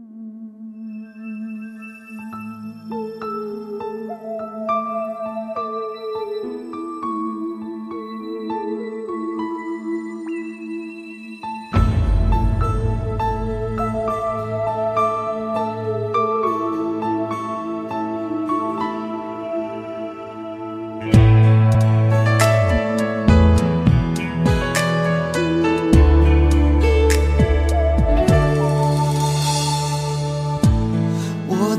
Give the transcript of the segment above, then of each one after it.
Mm.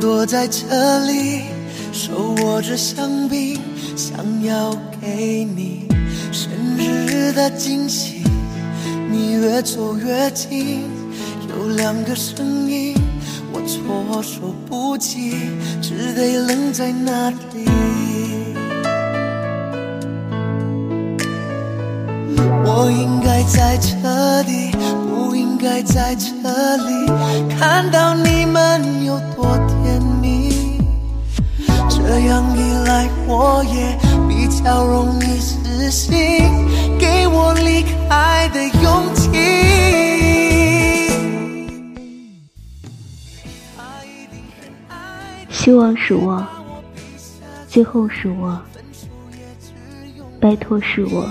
躲在这里，手握着香槟，想要给你生日的惊喜。你越走越近，有两个声音，我措手不及，只得愣在那里。我应该在这里，不应该在这里，看到你样一来，我也比较容易死心，给我离开的勇气。希望是我，最后是我，拜托是我，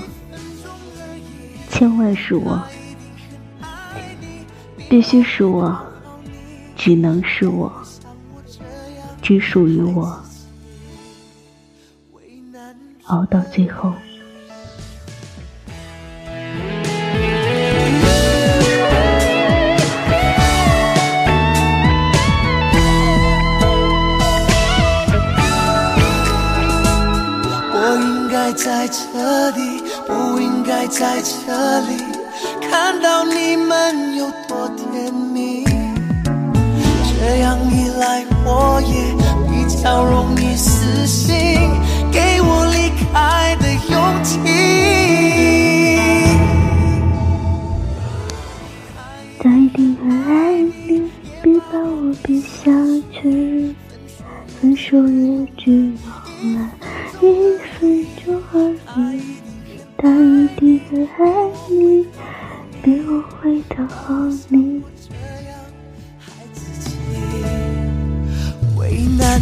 千万是我，必须是我，只能是我，只属于我。熬到最后。我应该在这里，不应该在这里，看到你们有多甜蜜。这样一来，我也比较容易死把我比下去。分手也只用了一分钟而已。他一定很爱你，别误会讨好你。为难。